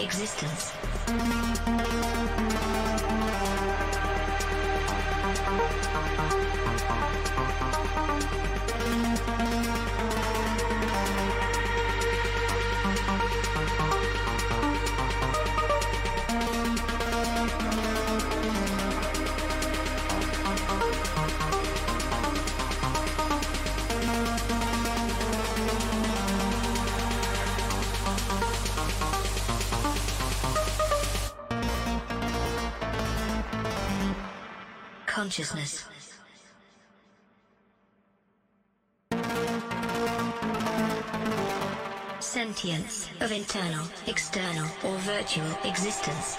existence. Consciousness. Sentience of internal, external, or virtual existence.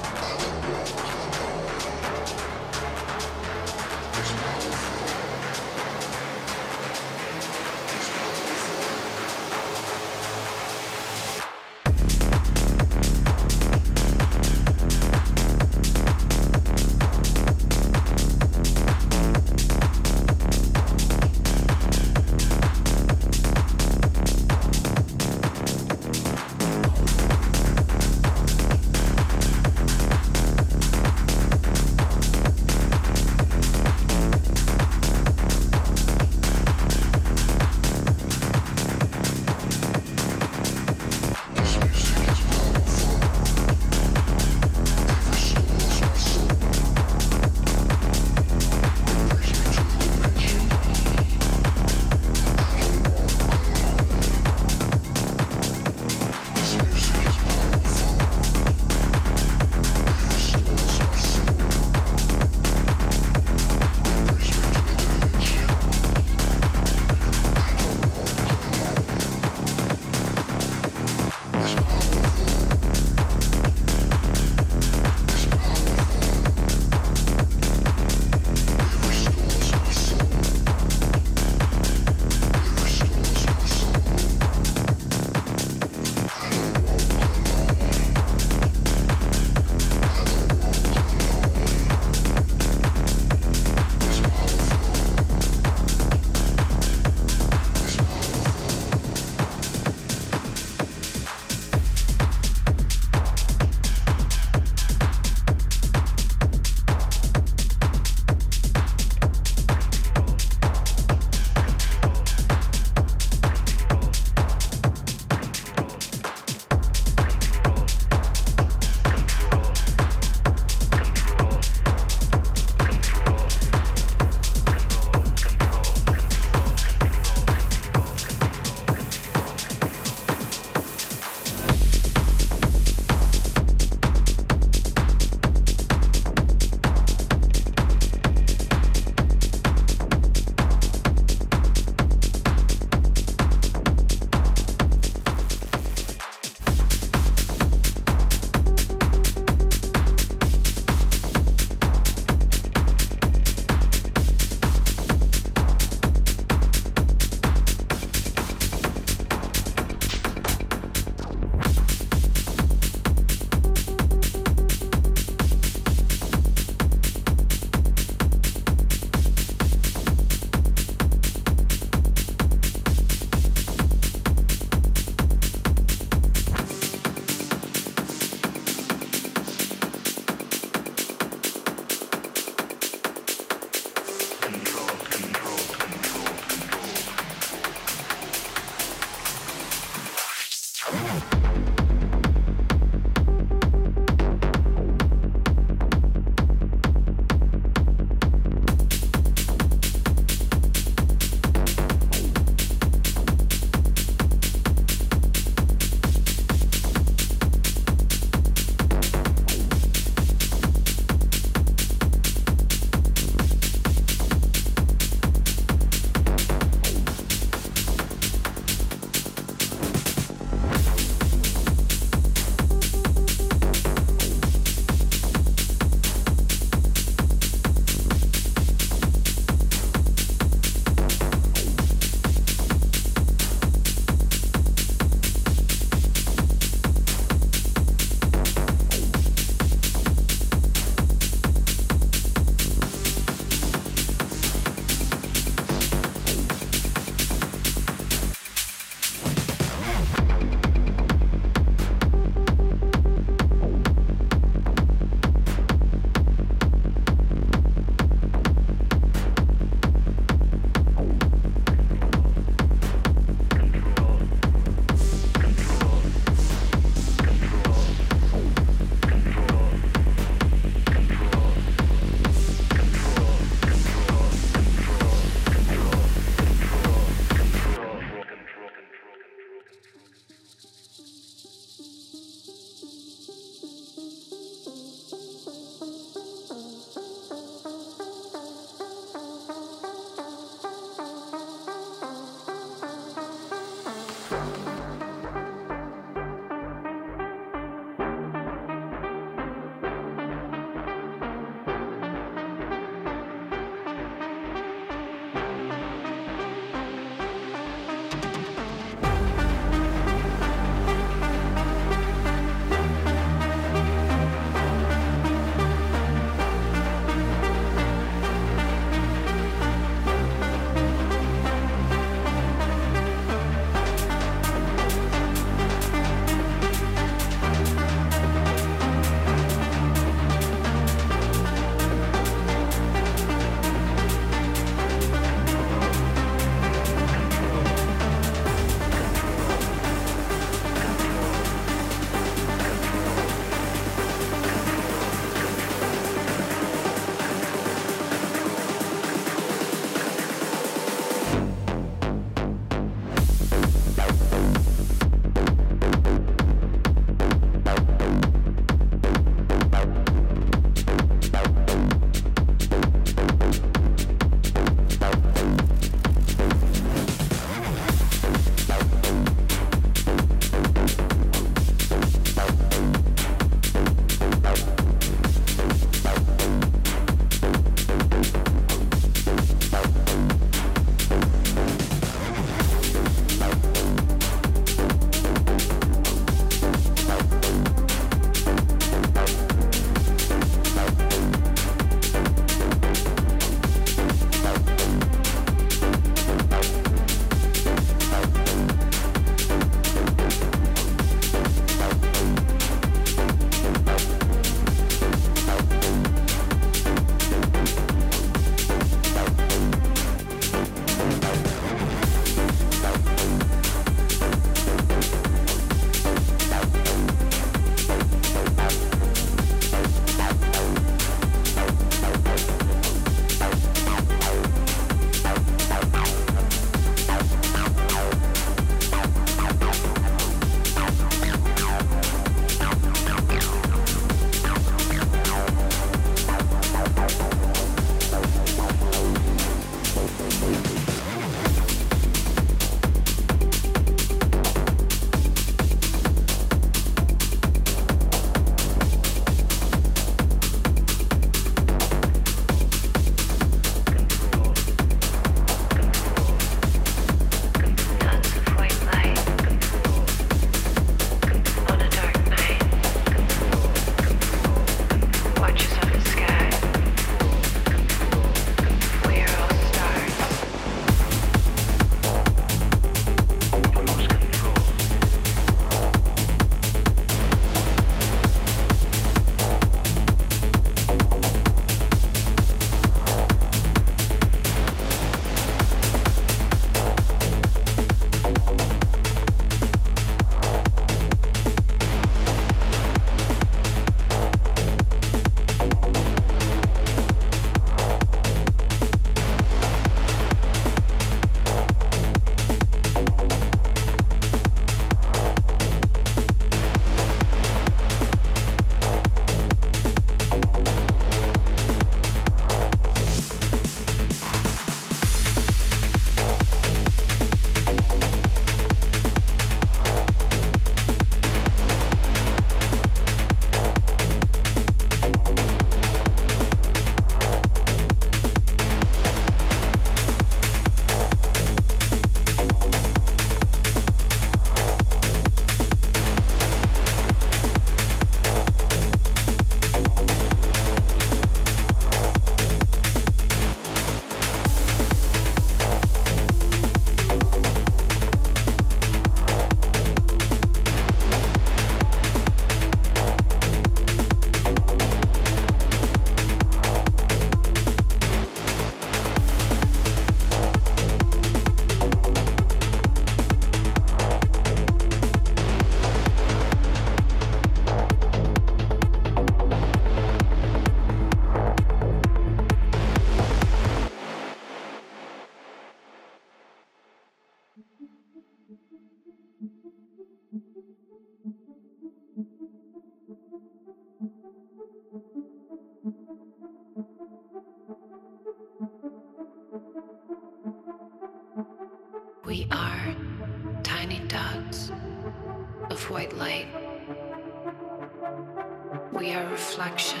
Reflection